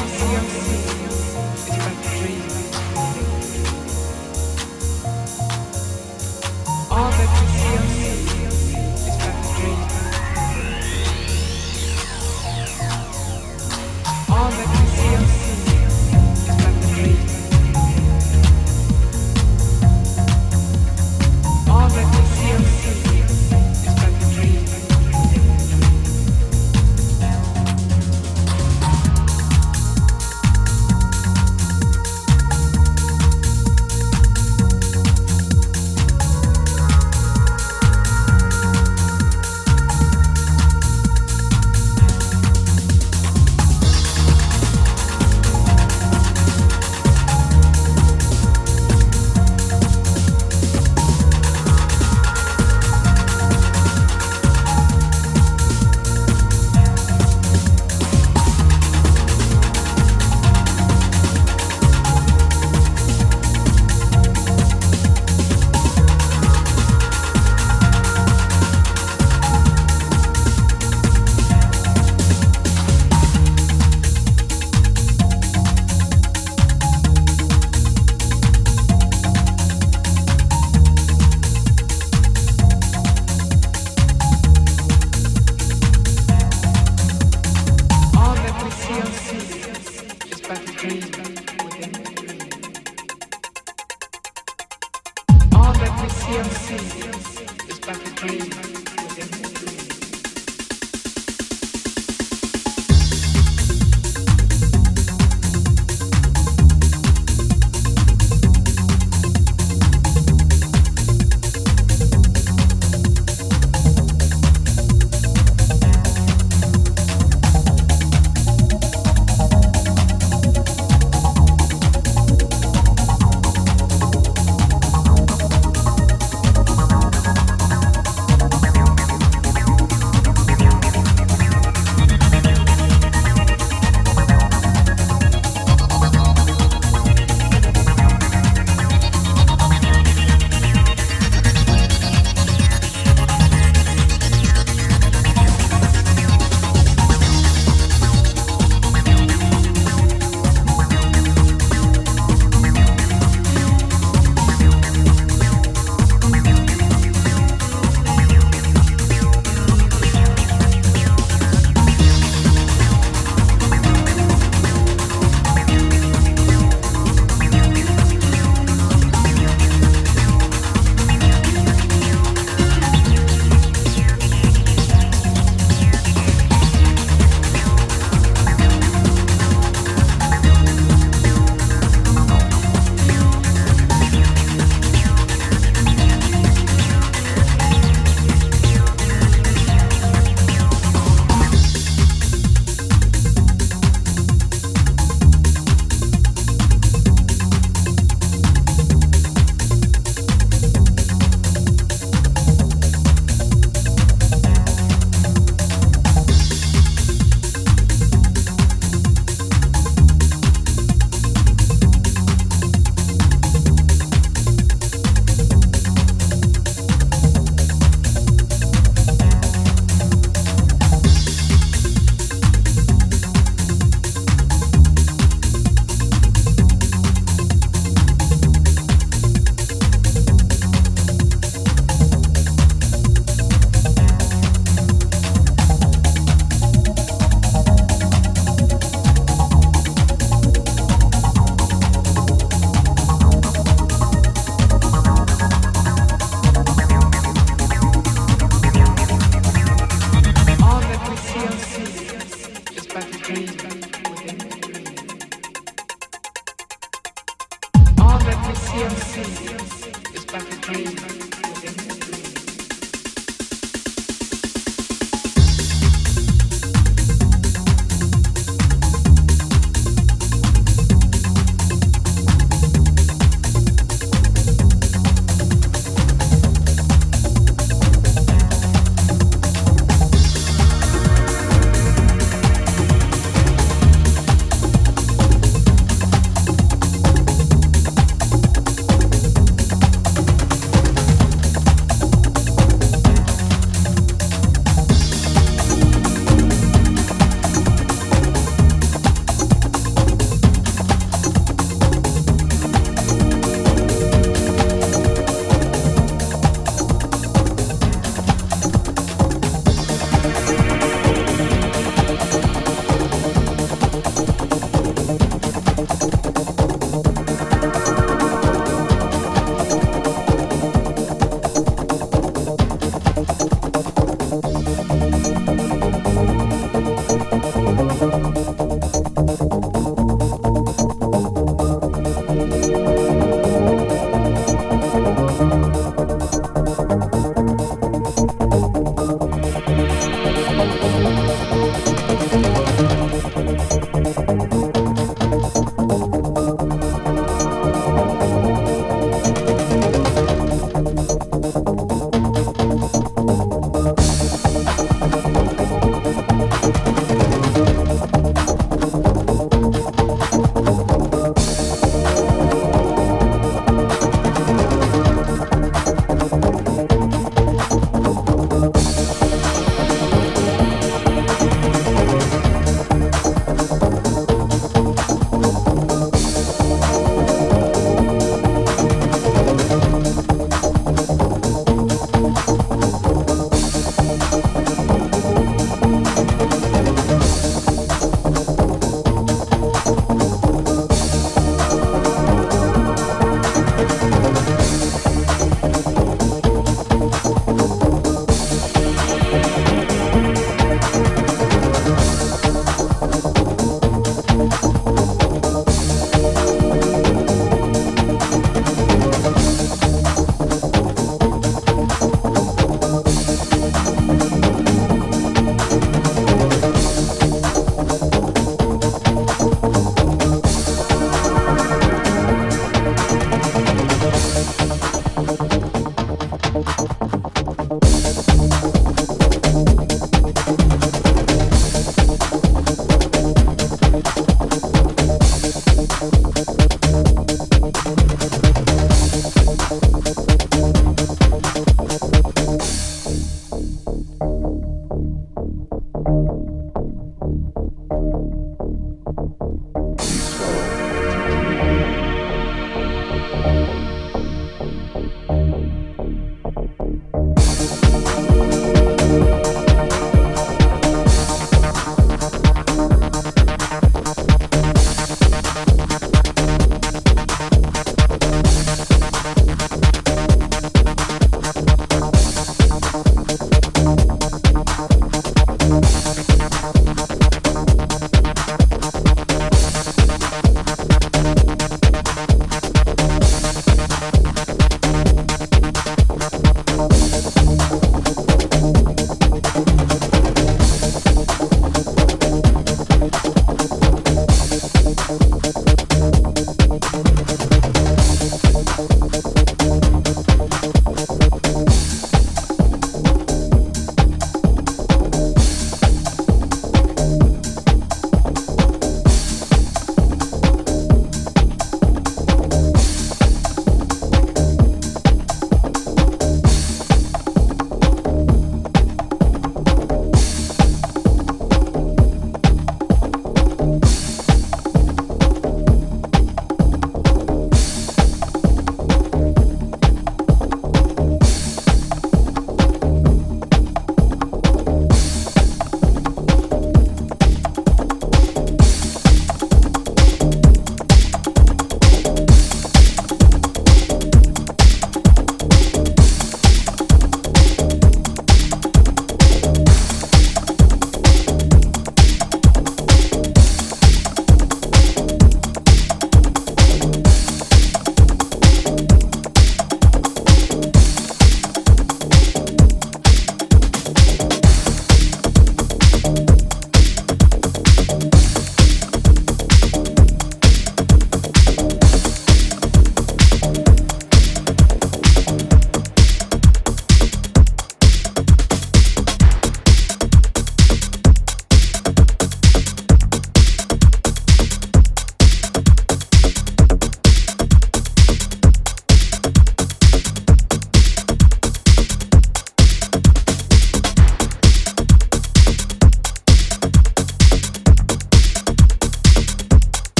DMC.